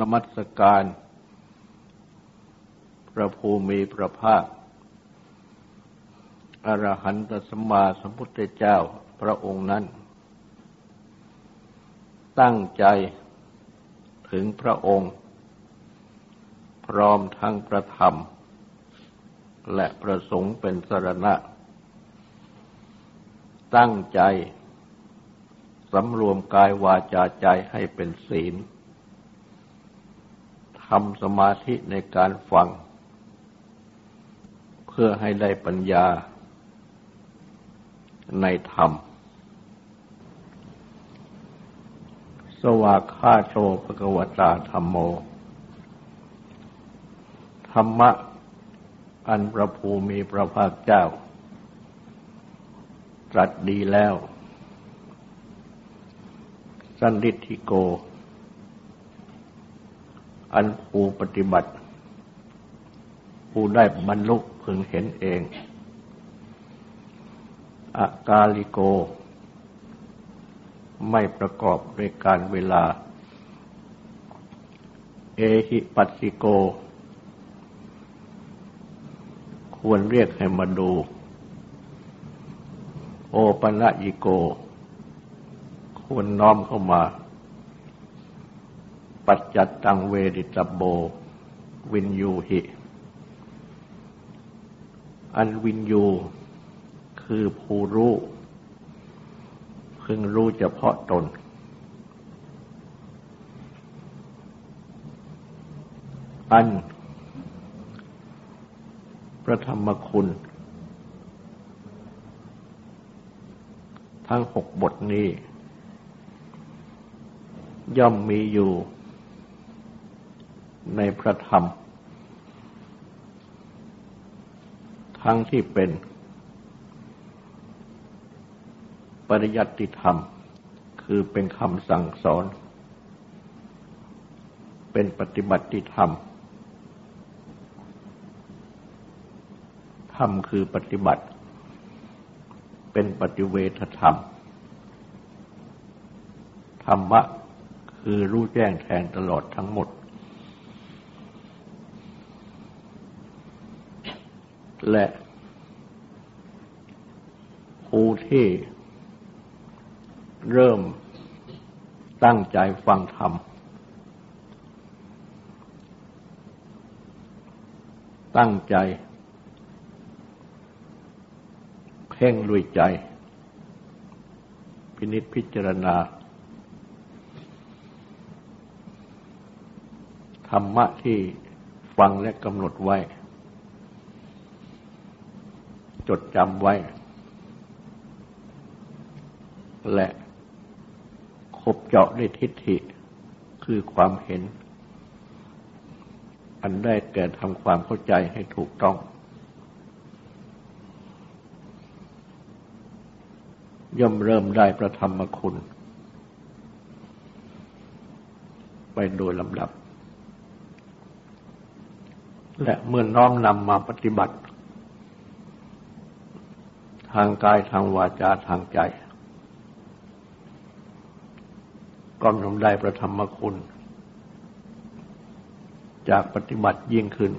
นมัสการ พระภูมิพระภาคอรหันตสมมาสัมพุทธเจ้าพระองค์นั้น ตั้งใจถึงพระองค์ พร้อมทั้งประธรรม และประสงค์เป็นสรณะ ตั้งใจสำรวมกายวาจาใจให้เป็นศีล ทำสมาธิในการฟัง เพื่อให้ได้ปัญญาในธรรม สวากขาโตภกวตาธรรมโม ธรรมะอันพระภูมิพระภาคเจ้า ตรัสดีแล้ว สันดิธิโก อันภูปฏิบัติ ผู้ได้บรรลุพึงเห็นเองอากาลิโก ไม่ประกอบด้วยการเวลา เอหิปัสสิโก ควรเรียกให้มาดู โอปัญญิโก ควรน้อมเข้ามา ปัจจัตตังเวดิตโบ วินยูหิ อันวินยู คือผู้รู้ พึงรู้เฉพาะตน อัน พระธรรมคุณ ทั้งหกบทนี้ ย่อมมีอยู่ ในพระธรรม ทั้งที่เป็น ปริยัติธรรม คือเป็นคำสั่งสอน เป็นปฏิบัติธรรม ธรรมคือปฏิบัติ เป็นปฏิเวทธรรม ธรรมะคือรู้แจ้งแทงตลอดทั้งหมด และผู้ที่เริ่มตั้งใจฟังธรรม ตั้งใจ เพ่งด้วยใจ พินิจพิจารณา ธรรมะที่ฟังและกำหนดไว้ จดจำไว้ และคบเจาะด้วยทิฏฐิคือความเห็น อันได้แก่ทำความเข้าใจให้ถูกต้อง ย่อมเริ่มได้ประธรรมคุณ ไปโดยลำดับ และเมื่อน้อมนำมาปฏิบัติ ทางกายทางวาจาทางใจก็ย่อมได้ประธรรมคุณ จากปฏิบัติยิ่งขึ้น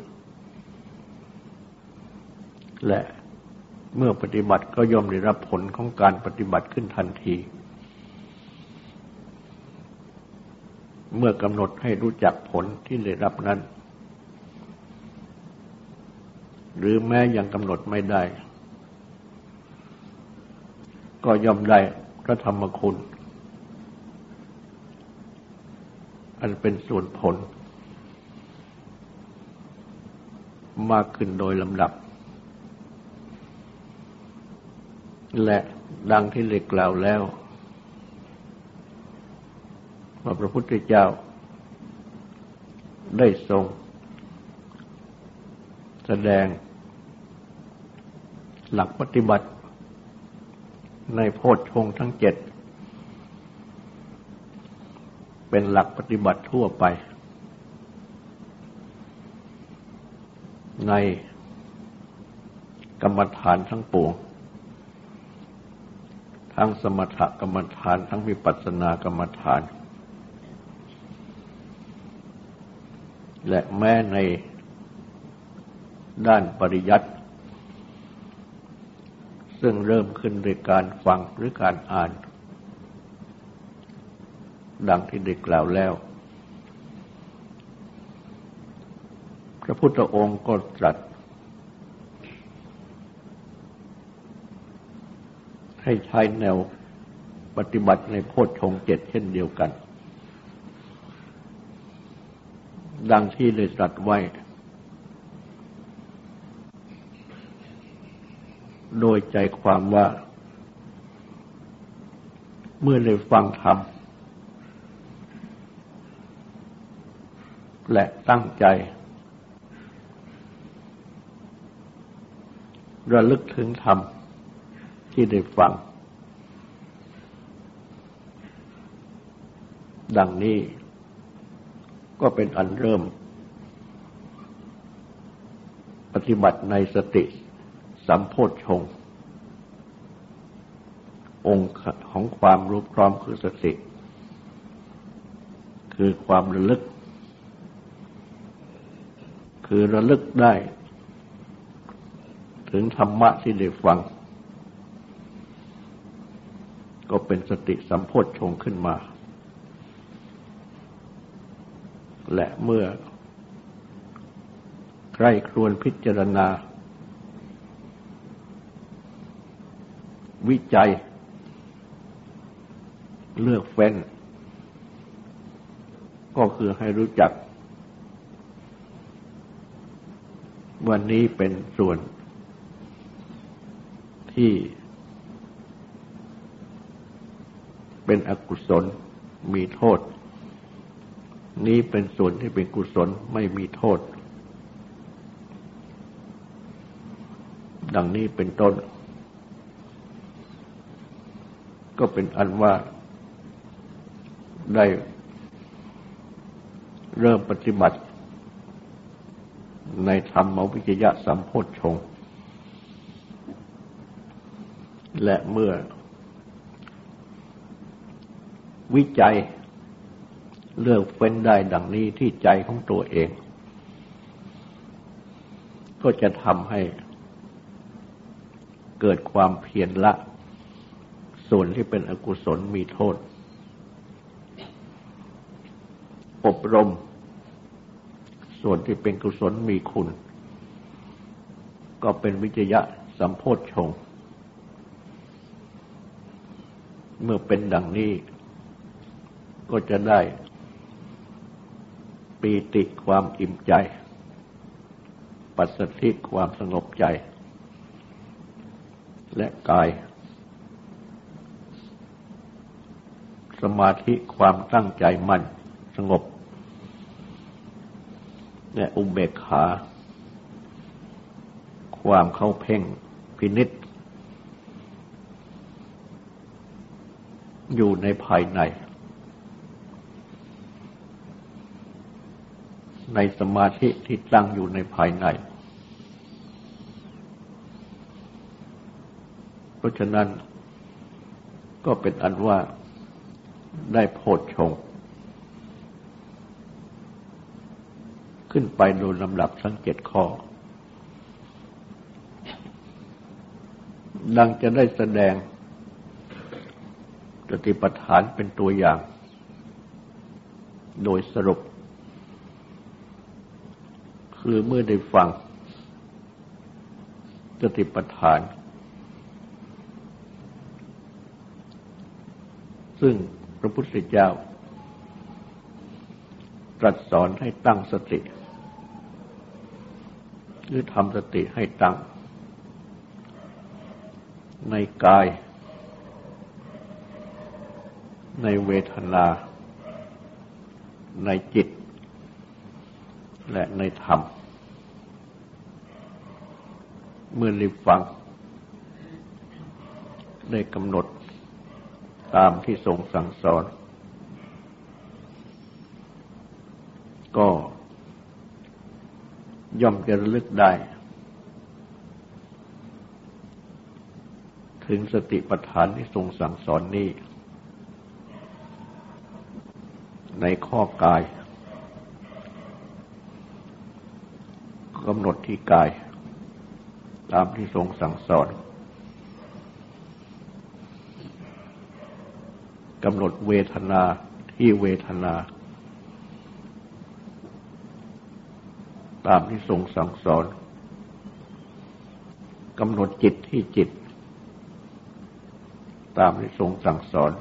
และเมื่อปฏิบัติก็ย่อมได้รับผลของการปฏิบัติขึ้นทันที เมื่อกำหนดให้รู้จักผลที่ได้รับนั้น หรือแม้ยังกำหนดไม่ได้ ก็ย่อมได้พระธรรมคุณ อันเป็นส่วนผล มากขึ้นโดยลำดับ และดังที่เล็กกล่าวแล้วว่าพระพุทธเจ้า ได้ทรง แสดงหลักปฏิบัติ ในโพชฌงทั้งเจ็ด เป็นหลักปฏิบัติทั่วไป ในกรรมฐานทั้งปวง ทั้งสมถกรรมฐานทั้งวิปัสสนากรรมฐาน และแม้ในด้านปริยัติ ซึ่งเริ่มขึ้นโดยการฟังหรือการอ่าน ดังที่ได้กล่าวแล้ว พระพุทธองค์ก็ตรัส ให้ใช้แนวปฏิบัติในโพชฌงเจ็ดเช่นเดียวกัน ดังที่ได้ตรัสไว้ โดยใจความว่า เมื่อได้ฟังธรรมและตั้งใจ ระลึกถึงธรรมที่ได้ฟัง ดังนี้ก็เป็นอันเริ่ม ปฏิบัติในสติ สัมโพธชงองค์ของความรู้พร้อมคือสติ คือความระลึก คือระลึกได้ ถึงธรรมะที่ได้ฟัง ก็เป็นสติสัมโพธชงขึ้นมา และเมื่อใครครวนพิจารณา วิจัย เลือกเฟ้น ก็คือให้รู้จัก วันนี้เป็นส่วนที่เป็นอกุศลมีโทษ นี้เป็นส่วนที่เป็นกุศลไม่มีโทษ ดังนี้เป็นต้น ก็เป็นอันว่าได้เริ่มปฏิบัติ ในธรรมวิจยะสัมโพธชง และเมื่อ วิจัยเลือกเฟ้นได้ดังนี้ที่ใจของตัวเอง ก็จะทำให้เกิดความเพียรละ ส่วนที่เป็นอกุศลมีโทษ อบรม ส่วนที่เป็นกุศลมีคุณ ก็เป็นวิจยะสัมโพธชง เมื่อเป็นดังนี้ ก็จะได้ปีติความอิ่มใจ ปัสสติความสงบใจ และกาย สมาธิความตั้งใจมั่นสงบและอุเบกขา ความเข้าเพ่งพินิษอยู่ในภายใน ในสมาธิที่ตั้งอยู่ในภายใน เพราะฉะนั้นก็เป็นอันว่า ได้โพดชงขึ้นไปโดยลำดับทั้งเจ็ดข้อ ดังจะได้แสดงปฏิปทานเป็นตัวอย่าง โดยสรุป คือเมื่อได้ฟังสติปัฏฐาน ซึ่ง พระพุทธเจ้า ตรัสสอนให้ตั้งสติ หรือทำสติให้ตั้ง ในกาย ในเวทนา ในจิต และในธรรม เมื่อริบฟัง ได้กำหนด ตามที่ทรงสั่งสอน ก็ย่อมจะระลึกได้ ถึงสติปัฏฐานที่ทรงสั่งสอนนี้ ในข้อกายกำหนดที่กาย ตามที่ทรงสั่งสอน กำหนดเวทนาที่เวทนา ตามที่ทรงสั่งสอนกำหนดจิตที่จิต ตามที่ทรงสั่งสอน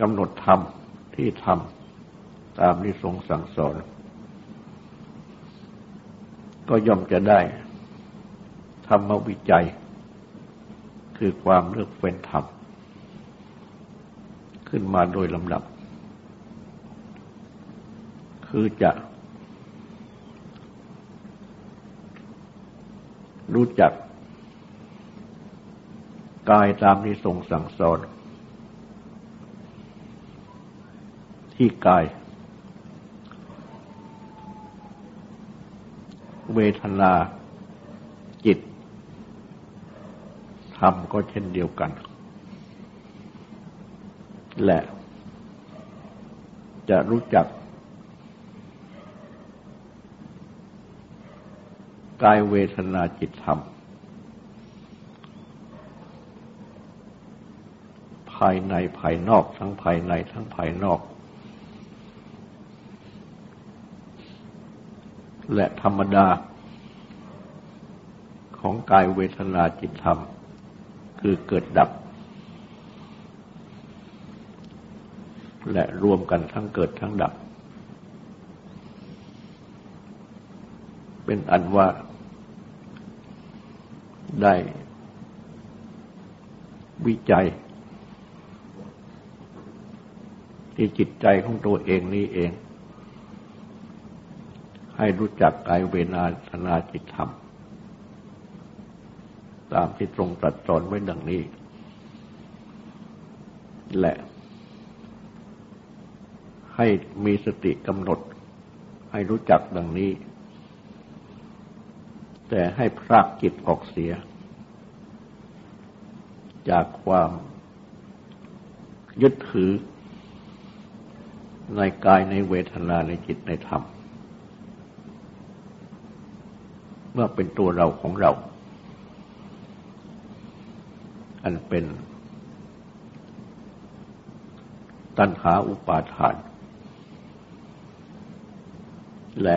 กำหนดธรรมที่ธรรมตามที่ทรงสั่งสอน ก็ย่อมจะได้ ธรรมวิจัย คือความเลือกเฟ้นธรรม ขึ้นมาโดยลำดับ คือจะรู้จักกายตามที่ทรงสั่งสอน ที่กาย เวทนา จิต ธรรมก็เช่นเดียวกัน และ จะรู้จัก กายเวทนาจิตธรรม ภายในภายนอกทั้งภายในทั้งภายนอก และธรรมดา ของกายเวทนาจิตธรรม คือเกิดดับ และรวมกันทั้งเกิดทั้งดับ เป็นอันว่าได้วิจัย ที่จิตใจของตัวเองนี้เอง ให้รู้จักกายเวนาธนาจิตธรรม ตามที่ตรงตรัสสอนไว้ดังนี้ และ ให้มีสติกำหนด ให้รู้จักดังนี้ แต่ให้พรากจิตออกเสีย จากความยึดถือ ในกายในเวทนาในจิตในธรรม เมื่อเป็นตัวเราของเรา อันเป็นตัณหาอุปาทาน และ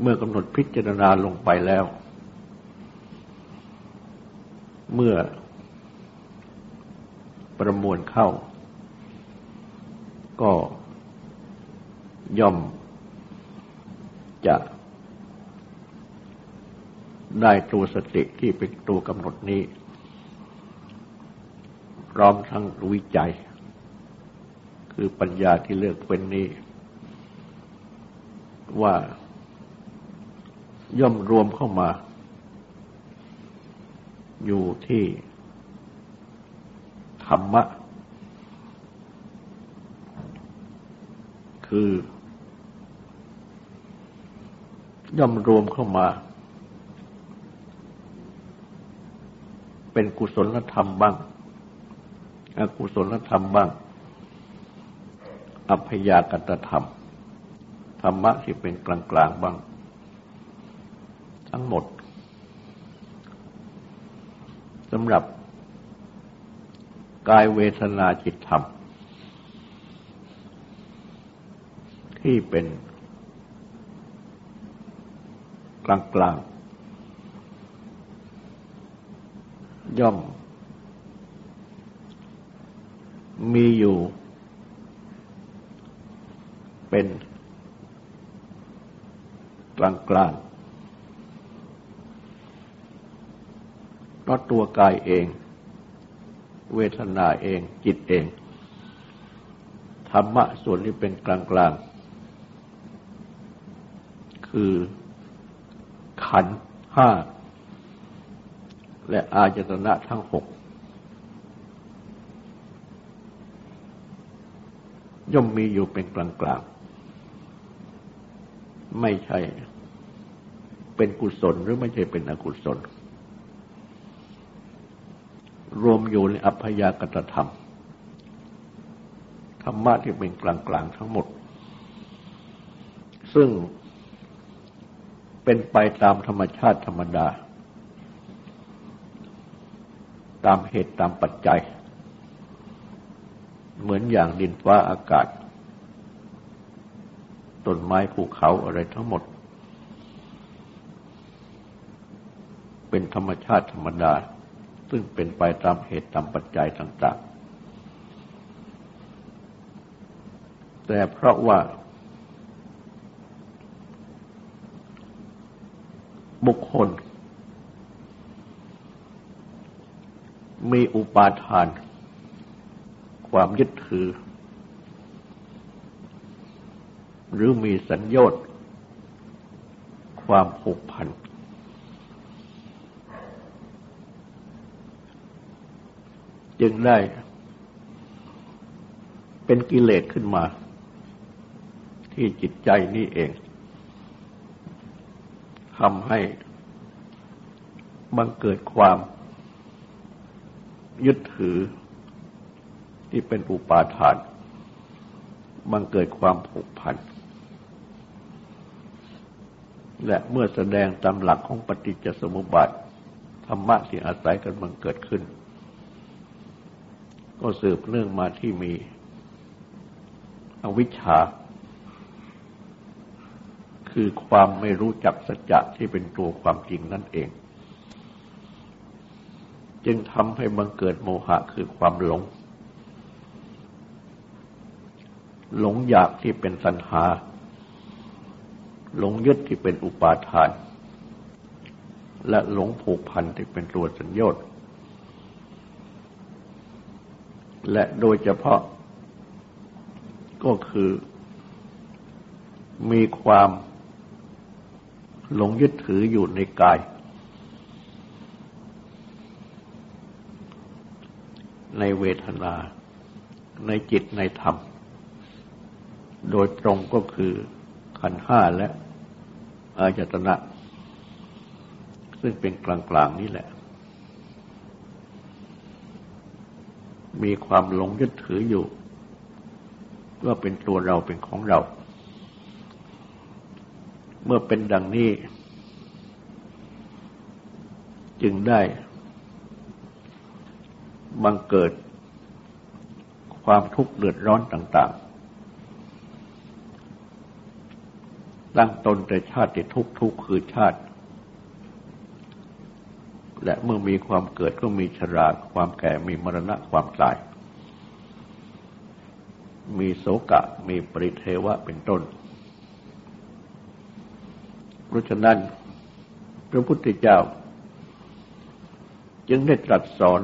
เมื่อกำหนดพิจารณาลงไปแล้ว เมื่อประมวลเข้า ก็ย่อมจะได้ตัวสติที่เป็นตัวกำหนดนี้ พร้อมทั้งวิจัย คือปัญญาที่เลือกเป็นนี้ ว่าย่อมรวมเข้ามา อยู่ที่ธรรมะ คือย่อมรวมเข้ามา เป็นกุศลธรรมบ้าง อกุศลธรรมบ้าง อัพยากตธรรม ธรรมะที่เป็นกลางกลางบ้าง ทั้งหมดสำหรับกายเวทนาจิตธรรม ที่เป็นกลางกลางย่อม มีอยู่ เป็น กลางกลางเพราะตัวกายเอง เวทนาเองจิตเอง ธรรมะส่วนที่เป็นกลางๆคือขันห้า และอาจตนะทั้งหกย่อมมีอยู่เป็นกลางๆ ไม่ใช่ เป็นกุศลหรือไม่ใช่เป็นอกุศล รวมอยู่ในอัพยากตธรรม ธรรมะที่เป็นกลางๆทั้งหมด ซึ่งเป็นไปตามธรรมชาติธรรมดา ตามเหตุตามปัจจัย เหมือนอย่างดินฟ้าอากาศ ต้นไม้ภูเขาอะไรทั้งหมด เป็นธรรมชาติธรรมดา ซึ่งเป็นไปตามเหตุตามปัจจัยต่าง ๆ แต่เพราะว่า บุคคล มีอุปาทาน ความยึดถือ หรือมีสัญญาตความผูกพัน จึงได้เป็นกิเลสขึ้นมา ที่จิตใจนี้เองทำให้บังเกิดความยึดถือที่เป็นอุปาทาน บังเกิดความผูกพัน และเมื่อแสดงตามหลักของปฏิจจสมุปบาทธรรมะที่อาศัยกันบังเกิดขึ้น ก็สืบเนื่องมาที่มีอวิชชา คือความไม่รู้จักสัจจะที่เป็นตัวความจริงนั่นเอง จึงทำให้บังเกิดโมหะคือความหลง หลงอยากที่เป็นสัญหา หลงยึดที่เป็นอุปาทาน และหลงผูกพันที่เป็นตัวสัญญาตและโดยเฉพาะก็คือมีความหลงยึดถืออยู่ในกาย ในเวทนา ในจิตในธรรม โดยตรงก็คือขันห้าและ อายตนะ ซึ่งเป็นกลางๆนี่แหละ มีความหลงยึดถืออยู่ ว่าเป็นตัวเราเป็นของเรา เมื่อเป็นดังนี้ จึงได้บังเกิดความทุกข์เดือดร้อนต่าง ตั้งตนแต่ชาติทุกทุกคือชาติ และเมื่อมีความเกิดก็มีชราความแก่มีมรณะความตาย มีโสกะมีปริเทวะเป็นต้น เพราะฉะนั้นพระพุทธเจ้า จึงได้ตรัสสอน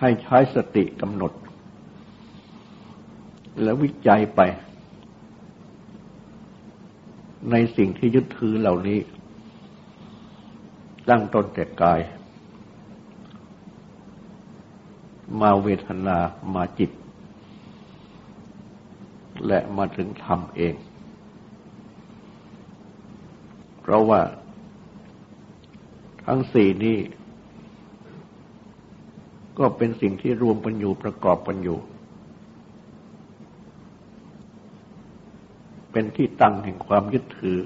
ให้ใช้สติกำหนด และวิจัยไป ในสิ่งที่ยึดถือเหล่านี้ ตั้งต้นแต่กาย มาเวทนามาจิต และมาถึงธรรมเอง เพราะว่าทั้งสี่นี้ ก็เป็นสิ่งที่รวมกันอยู่ประกอบกันอยู่ เป็นที่ตั้งแห่งความยึดถือ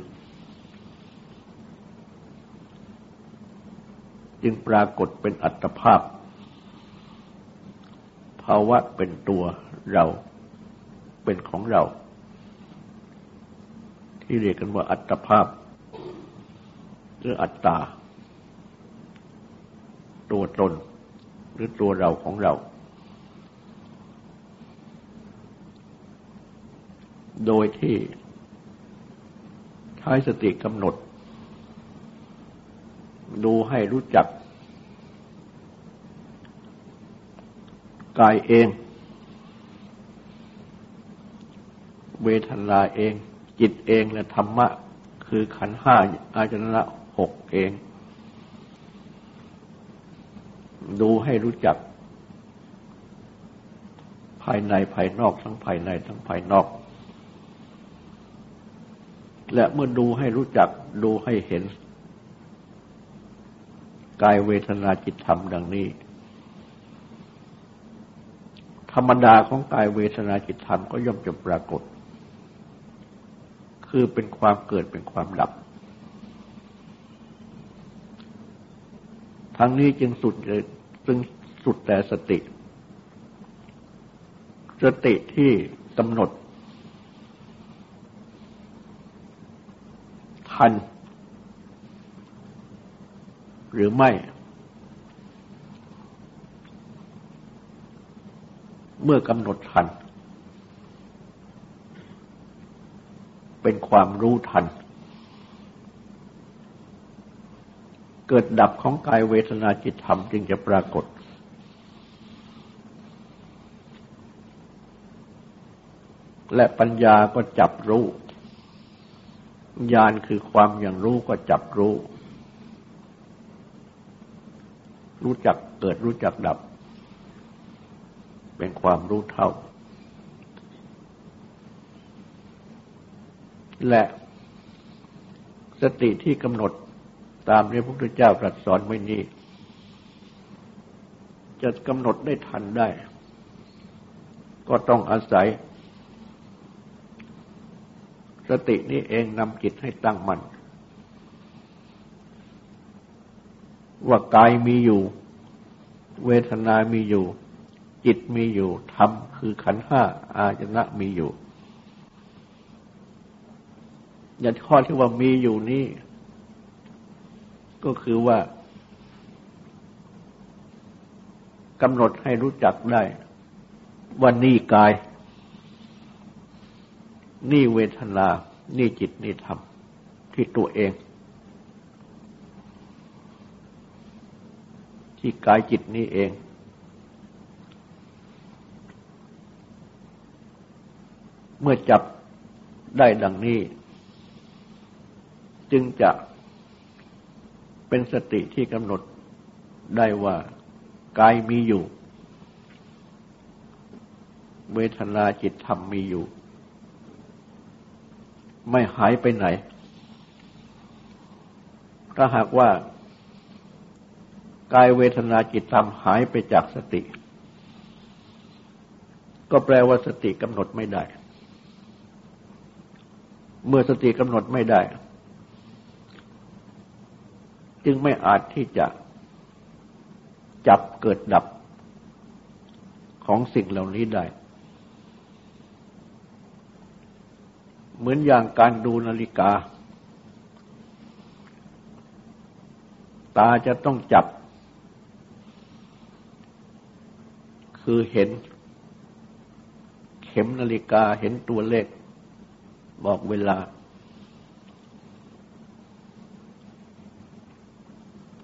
จึงปรากฏเป็นอัตภาพ ภาวะเป็นตัวเราเป็นของเรา ที่เรียกกันว่าอัตภาพหรืออัตตา ตัวตน หรือตัวเราของเรา โดยที่ ใช้สติกำหนด ดูให้รู้จัก กายเอง เวทนาเอง จิตเองและธรรมะ คือขันห้าอาจนะหกเอง ดูให้รู้จัก ภายในภายนอกทั้งภายในทั้งภายนอก และเมื่อดูให้รู้จักดูให้เห็น กายเวทนาจิตธรรมดังนี้ ธรรมดาของกายเวทนาจิตธรรมก็ย่อมจะปรากฏ คือเป็นความเกิดเป็นความดับ ทั้งนี้จึงสุดจึงสุดแต่สติ สติที่กำหนด ทันหรือไม่ เมื่อกำหนดทัน เป็นความรู้ทัน เกิดดับของกายเวทนาจิตธรรมจึงจะปรากฏและปัญญาก็จับรู้ ญาณคือความอย่างรู้ก็จับรู้ รู้จักเกิดรู้จักดับ เป็นความรู้เท่า และสติที่กำหนดตามที่พระพุทธเจ้าตรัสสอนไว้นี้ จะกำหนดได้ทันได้ ก็ต้องอาศัย สตินี้เองนำจิตให้ตั้งมัน่นว่ากายมีอยู่ เวทนามีอยู่ จิตมีอยู่ธรรมคือขันห้าอาจนะมีอยู่ อย่างข้อที่ว่ามีอยู่นี่ก็คือว่ากำหนดให้รู้จักได้ว่านี่กาย นี่เวทนา นี่จิต นี่ธรรม ที่ตัวเอง ที่กายจิตนี่เอง เมื่อจับได้ดังนี้ จึงจะเป็นสติที่กำหนดได้ว่ากายมีอยู่ เวทนาจิตธรรมมีอยู่ ไม่หายไปไหน ถ้าหากว่ากายเวทนาจิตธรรมหายไปจากสติ ก็แปลว่าสติกำหนดไม่ได้ เมื่อสติกำหนดไม่ได้ จึงไม่อาจที่จะจับเกิดดับของสิ่งเหล่านี้ได้ เหมือนอย่างการดูนาฬิกา ตาจะต้องจับ คือเห็น เข็มนาฬิกาเห็นตัวเลข บอกเวลา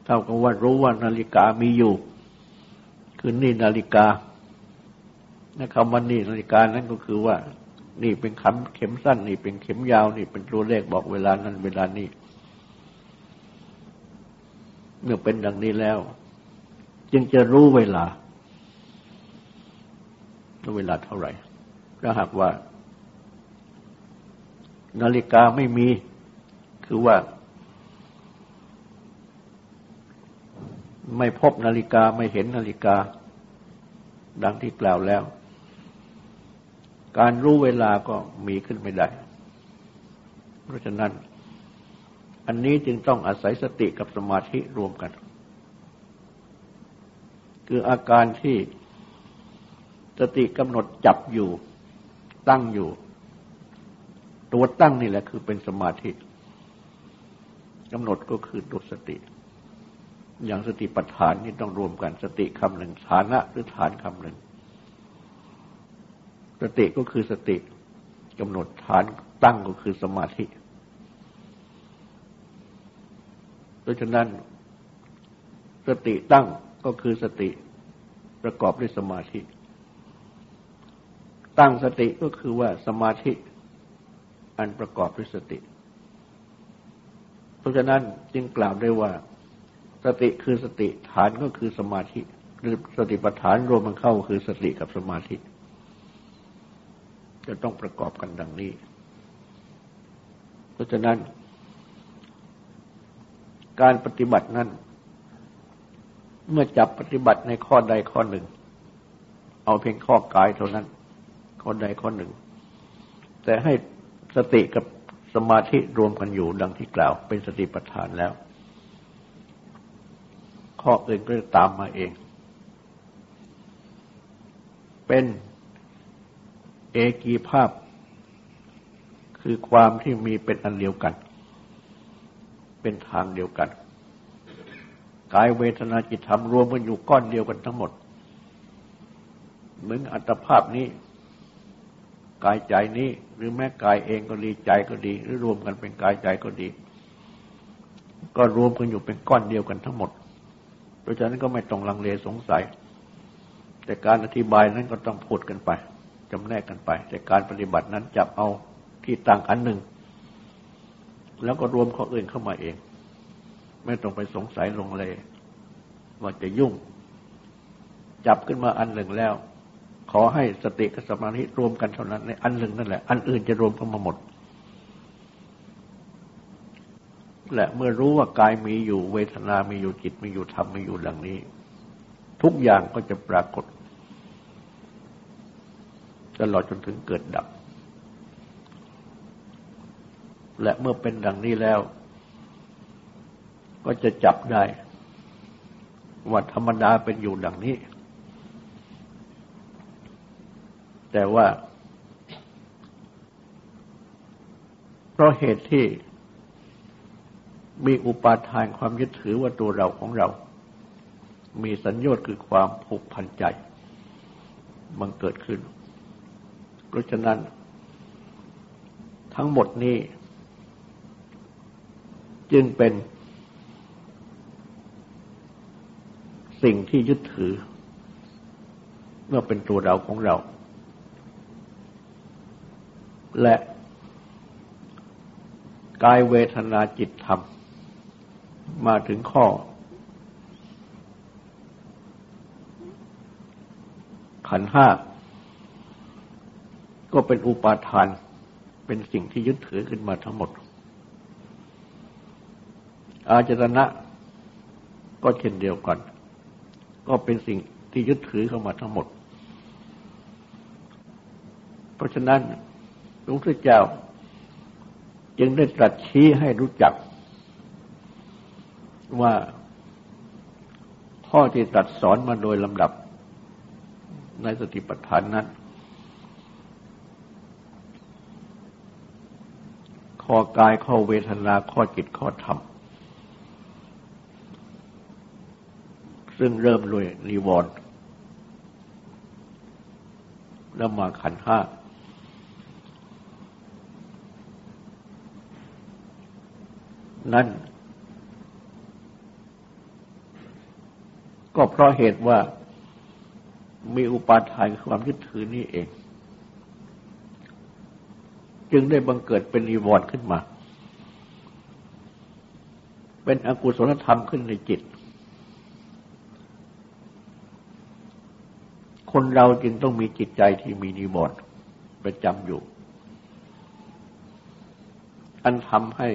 เท่ากับว่ารู้ว่านาฬิกามีอยู่ คือนี่นาฬิกานะคำว่านี่นาฬิกานั้นก็คือว่า นี่เป็นคำเข็มสั้น นี่เป็นเข็มยาว นี่เป็นตัวเลขบอกเวลานั้นเวลานี้ เมื่อเป็นดังนี้แล้ว จึงจะรู้เวลาเวลาเท่าไหร่ถ้าหากว่า นาฬิกาไม่มี คือว่า ไม่พบนาฬิกาไม่เห็นนาฬิกา ดังที่กล่าวแล้ว การรู้เวลาก็มีขึ้นไม่ได้ เพราะฉะนั้น อันนี้จึงต้องอาศัยสติกับสมาธิรวมกัน คืออาการที่สติกำหนดจับอยู่ ตั้งอยู่ ตัวตั้งนี่แหละคือเป็นสมาธิกำหนดก็คือตัวสติ อย่างสติปัฏฐานนี่ต้องรวมกันสติคำหนึ่งฐานะหรือฐานคำหนึ่ง สติก็คือสติกำหนดฐานตั้งก็คือสมาธิเพราะฉะนั้น สติตั้งก็คือสติประกอบด้วยสมาธิ ตั้งสติก็คือว่าสมาธิ อันประกอบด้วยสติ เพราะฉะนั้นจึงกล่าวได้ว่า สติคือสติฐานก็คือสมาธิ หรือสติปัฏฐานรวมมันเข้าคือสติกับสมาธิ จะต้องประกอบกันดังนี้ เพราะฉะนั้น การปฏิบัตินั้น เมื่อจับปฏิบัติในข้อใดข้อหนึ่ง เอาเพียงข้อกายเท่านั้น ข้อใดข้อหนึ่ง แต่ให้สติกับสมาธิรวมกันอยู่ดังที่กล่าว เป็นสติปัฏฐานแล้ว ข้ออื่นก็จะตามมาเอง เป็น เอกีภาพ คือความที่มีเป็นอันเดียวกัน เป็นทางเดียวกันกายเวทนาจิตธรรมรวมกันอยู่ก้อนเดียวกันทั้งหมด เหมือนอัตภาพนี้ กายใจนี้ หรือแม้กายเองก็ดีใจก็ดี หรือรวมกันเป็นกายใจก็ดี ก็รวมกันอยู่เป็นก้อนเดียวกันทั้งหมดเพราะฉะนั้นก็ไม่ต้องลังเลสงสัย แต่การอธิบายนั้นก็ต้องพูดกันไป จำแนกกันไป แต่การปฏิบัตินั้นจับเอาที่ต่างอันหนึ่ง แล้วก็รวมข้ออื่นเข้ามาเอง ไม่ต้องไปสงสัยลงเลยว่าจะยุ่ง จับขึ้นมาอันหนึ่งแล้ว ขอให้สติกับสมาธิรวมกันเท่านั้นในอันหนึ่งนั่นแหละ อันอื่นจะรวมเข้ามาหมดและเมื่อรู้ว่ากายมีอยู่เวทนา มีอยู่จิต มีอยู่ธรรม มีอยู่ดังนี้ ทุกอย่างก็จะปรากฏ ตลอดจนถึงเกิดดับ และเมื่อเป็นดังนี้แล้ว ก็จะจับได้ว่าธรรมดาเป็นอยู่ดังนี้ แต่ว่า เพราะเหตุที่มีอุปาทานความยึดถือว่าตัวเราของเรา มีสัญญาคือความผูกพันใจ มันเกิดขึ้น เพราะฉะนั้น ทั้งหมดนี้ จึงเป็นสิ่งที่ยึดถือเมื่อเป็นตัวเราของเรา และกายเวทนาจิตธรรม มาถึงข้อ ขันห้า ก็เป็นอุปาทาน เป็นสิ่งที่ยึดถือขึ้นมาทั้งหมด อาจตนะก็เช่นเดียวกัน ก็เป็นสิ่งที่ยึดถือเข้ามาทั้งหมด เพราะฉะนั้นพระพุทธเจ้า จึงได้ตรัสชี้ให้รู้จัก ว่าข้อที่ตรัสสอนมาโดยลำดับในสติปัฏฐานนั้น ข้อกายข้อเวทนาข้อจิตข้อธรรม ซึ่งเริ่มด้วยนิวรณ์แล้วมาขันห้านั่น ก็เพราะเหตุว่ามีอุปาทานความยึดถือนี่เอง จึงได้บังเกิดเป็นนิวรณ์ขึ้นมา เป็นอกุศลธรรมขึ้นในจิต คนเราจึงต้องมีจิตใจที่มีนิวรณ์ประจำอยู่ อันทำให้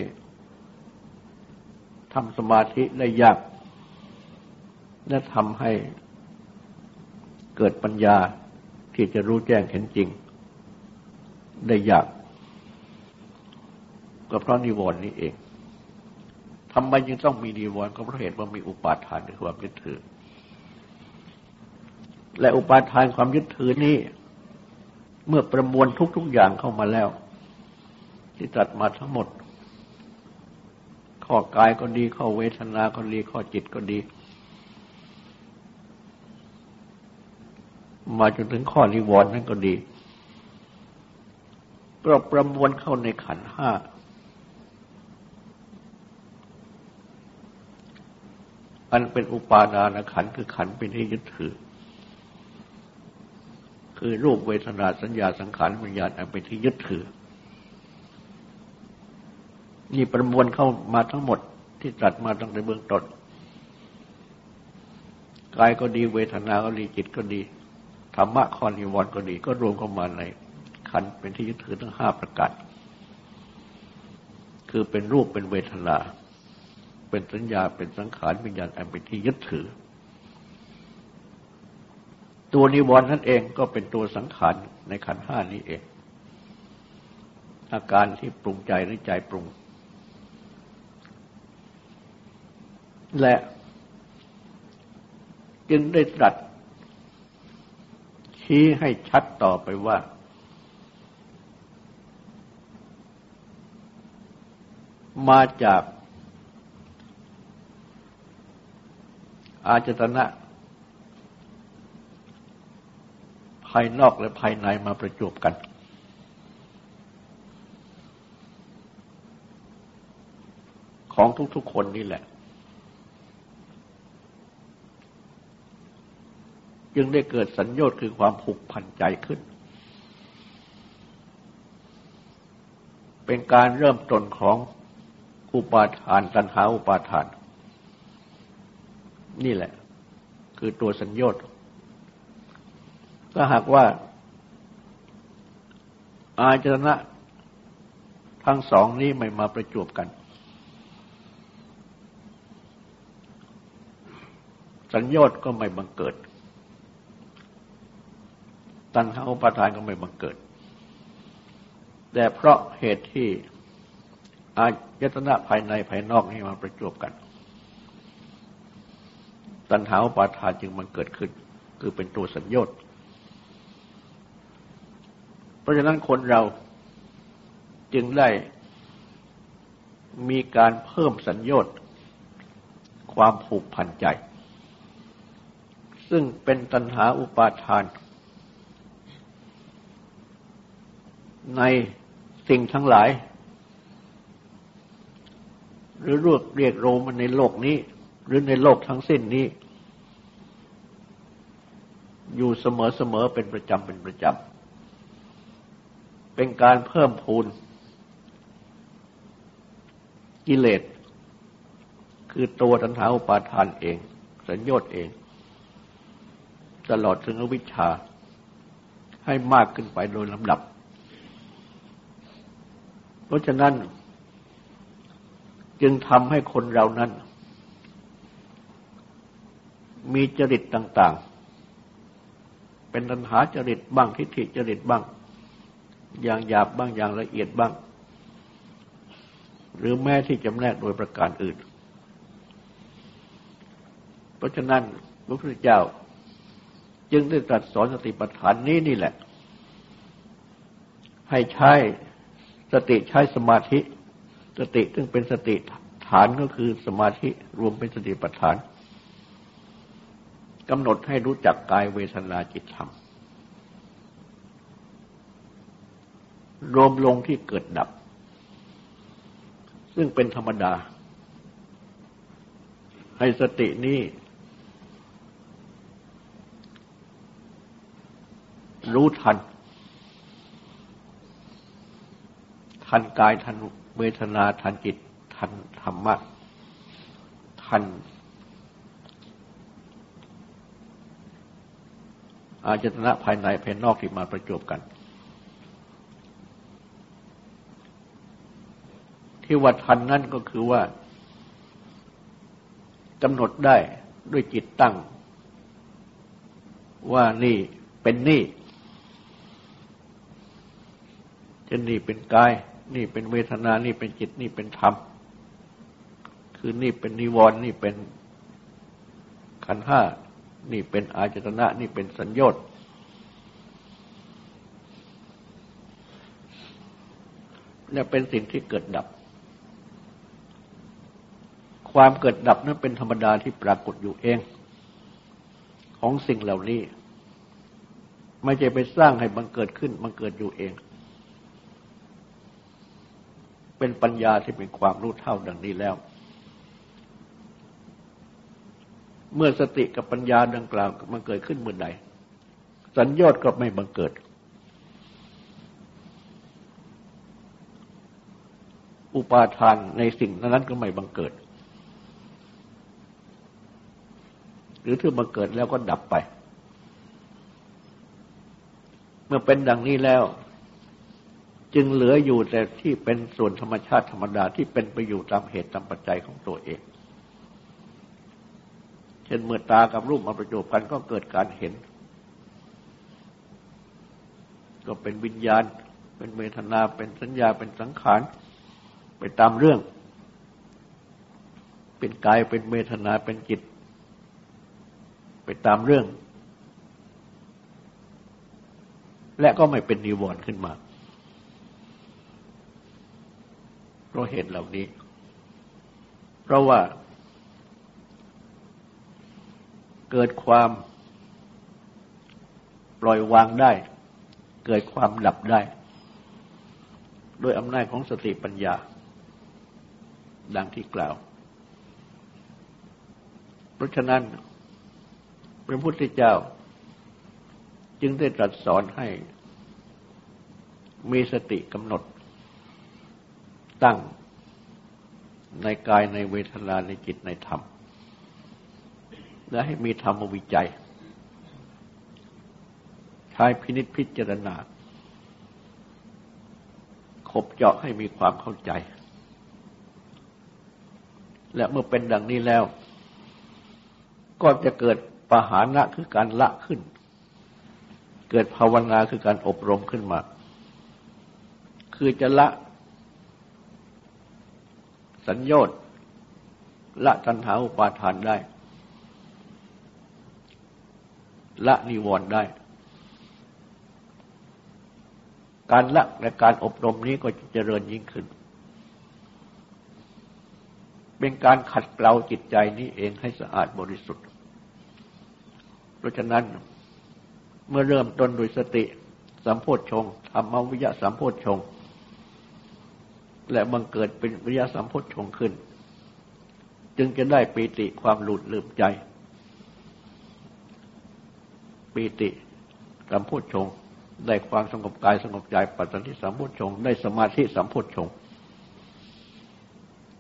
ทำสมาธิได้ยาก และทำให้เกิดปัญญาที่จะรู้แจ้งเห็นจริง ได้ยาก ก็เพราะนิวรณ์นี้เองทำไมยังต้องมีนิวรณ์ก็เพราะเหตุว่ามีอุปาทานในความยึดถือ และอุปาทานความยึดถือนี้เมื่อประมวลทุก ๆอย่างเข้ามาแล้ว ที่ตัดมาทั้งหมด ข้อกายก็ดี ข้อเวทนาก็ดี ข้อจิตก็ดี มาจนถึงข้อนิวรณ์นั่นก็ดี ก็ประมวลเข้าในขันห้า อันเป็นอุปาดานขันคือขันเป็นที่ยึดถือ คือรูปเวทนาสัญญาสังขารวิญญาณอันเป็นที่ยึดถือ นี่ประมวลเข้ามาทั้งหมดที่ตรัสมาตั้งแต่เบื้องต้นกายก็ดีเวทนาก็ดีจิตก็ดีธรรมะคอนิวรณ์ก็ดี ก็รวมเข้ามาในขันเป็นที่ยึดถือทั้งห้าประการคือเป็นรูปเป็นเวทนา เป็นสัญญาเป็นสังขารวิญญาณอันเป็นที่ยึดถือ ตัวนิวรณ์นั่นเองก็เป็นตัวสังขารในขันห้านี้เอง อาการที่ปรุงใจหรือใจปรุง และจึงได้ตรัสชี้ให้ชัดต่อไปว่ามาจาก อาจตนะ ภายนอกและภายในมาประจบกัน ของทุกๆคนนี่แหละ จึงได้เกิดสัญญาคือความผูกพันใจขึ้น เป็นการเริ่มต้นของอุปาทานตัณหาอุปาทานนี่ นี่แหละ คือตัวสัญญาถ้าหากว่า อาจนะทั้งสองนี้ไม่มาประจวบกัน สัญญาก็ไม่บังเกิด ตัณหาอุปาทานก็ไม่บังเกิด แต่เพราะเหตุที่อายตนะภายในภายนอกนี่มาประจบกัน ตัณหาอุปาทานจึงมันเกิดขึ้น คือเป็นตัวสัญญา์เพราะฉะนั้นคนเราจึงได้มีการเพิ่มสัญญา์ความผูกพันใจ ซึ่งเป็นตัณหาอุปาทาน ในสิ่งทั้งหลาย หรือรวกเรียกโรมันในโลกนี้ หรือในโลกทั้งสิ้นนี้ อยู่เสมอๆเป็นประจำเป็นประจำเป็นการเพิ่มพูนกิเลส คือตัวตัณหาอุปาทานเอง สัญญาเอง ตลอดถึงอวิชชา ให้มากขึ้นไปโดยลำดับ เพราะฉะนั้น จึงทำให้คนเรานั้น มีจริตต่าง ๆ เป็นตัณหาจริตบ้างทิฏฐิจริตบ้าง อย่างหยาบบ้างอย่างละเอียดบ้าง หรือแม้ที่จำแนกโดยประการอื่น เพราะฉะนั้นพระพุทธเจ้า จึงได้ตรัสสอนสติปัฏฐานนี้นี่แหละ ให้ใช้สติใช้สมาธิ สติซึ่งเป็นสติฐานก็คือสมาธิรวมเป็นสติปัฏฐาน กำหนดให้รู้จักกายเวทนาจิตธรรม รวมลงที่เกิดดับ ซึ่งเป็นธรรมดา ให้สตินี้ รู้ทัน ทันกายทันเวทนาทันจิตทันธรรมะทัน อาจตนะภายในภายนอกที่มาประจบกัน ที่ว่าทันนั่นก็คือว่ากำหนดได้ด้วยจิตตั้ง ว่านี่เป็นนี่จะนี่เป็นกาย นี่เป็นเวทนา นี่เป็นจิต นี่เป็นธรรม คือนี่เป็นนิวรณ์นี่เป็นขันห้า นี่เป็นอาจตนะนี่เป็นสัญญาตเนี่ยเป็นสิ่งที่เกิดดับ ความเกิดดับนั้นเป็นธรรมดาที่ปรากฏอยู่เอง ของสิ่งเหล่านี้ ไม่ใช่ไปสร้างให้มันเกิดขึ้น มันเกิดอยู่เอง เป็นปัญญาที่เป็นความรู้เท่าดังนี้แล้ว เมื่อสติกับปัญญาดังกล่าวมันเกิดขึ้นเมื่อใดสัญญาตก็ไม่บังเกิด อุปาทานในสิ่งนั้นก็ไม่บังเกิด หรือถ้าบังเกิดแล้วก็ดับไป เมื่อเป็นดังนี้แล้ว จึงเหลืออยู่แต่ที่เป็นส่วนธรรมชาติธรรมดาที่เป็นไปอยู่ตามเหตุตามปัจจัยของตัวเอง เช่นเมื่อตากับรูปมาประจบกันก็เกิดการเห็น ก็เป็นวิญญาณ เป็นเมตนาเป็นสัญญาเป็นสังขารไปตามเรื่อง เป็นกายเป็นเมตนาเป็นจิต ไปตามเรื่อง และก็ไม่เป็นนิวรณ์ขึ้นมาเพราะเหตุเหล่านี้ เพราะว่า เกิดความปล่อยวางได้ เกิดความดับได้โดยอำนาจของสติปัญญา ดังที่กล่าว เพราะฉะนั้นพระพุทธเจ้า จึงได้ตรัสสอนให้ มีสติกำหนด ตั้งในกายในเวทนาในจิตในธรรม และให้มีธรรมวิจัย ใช้พินิษพิจารณา ขบเจาะให้มีความเข้าใจ และเมื่อเป็นดังนี้แล้ว ก็จะเกิดปหานะคือการละขึ้น เกิดภาวนาคือการอบรมขึ้นมา คือจะละสัญญต์ละตัณหาอุปาทานได้ ละนิวรณ์ได้ การละและการอบรมนี้ก็จะเจริญยิ่งขึ้น เป็นการขัดเกลาจิตใจนี้เองให้สะอาดบริสุทธิ์ เพราะฉะนั้นเมื่อเริ่มต้นโดยสติสัมโพชฌงธรรมวิยะสัมโพชฌงและบังเกิดเป็นวิยะสัมโพชฌงขึ้น จึงจะได้ปีติความหลุดลืมใจ ปีติสัมโพชง ได้ความสงบกายสงบใจปัจจัยสัมโพชง ได้สมาธิสัมโพชง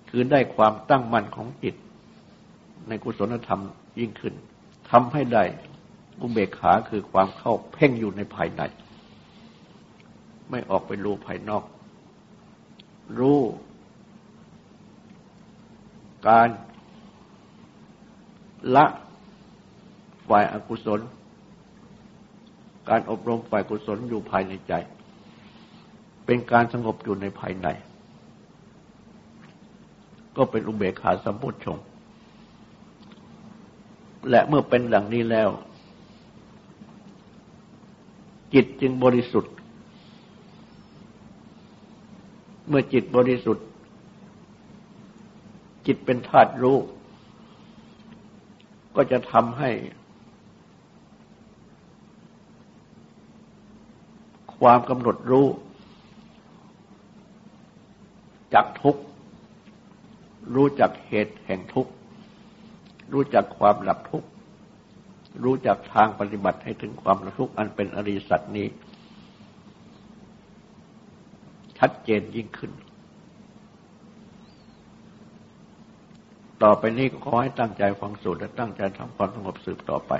คือได้ความตั้งมั่นของจิต ในกุศลธรรมยิ่งขึ้นทำให้ได้อุเบกขาคือความเข้าเพ่งอยู่ในภายใน ไม่ออกไปรู้ภายนอก รู้การละฝ่ายอากุศล การอบรมฝ่ายกุศลอยู่ภายในใจ เป็นการสงบอยู่ในภายใน ก็เป็นอุเบกขาสัมพุทชง และเมื่อเป็นดังนี้แล้ว จิตจึงบริสุทธิ์ เมื่อจิตบริสุทธิ์ จิตเป็นธาตุรู้ ก็จะทำให้ ความกำหนดรู้จักทุกข์รู้จักเหตุแห่งทุกข์รู้จักความหลับทุกข์รู้จักทางปฏิบัติให้ถึงความหลับทุกข์อันเป็นอริสัตนี้ ชัดเจนยิ่งขึ้น ต่อไปนี้ขอให้ตั้งใจฟังสูตรและตั้งใจทำความสงบสืบต่อไป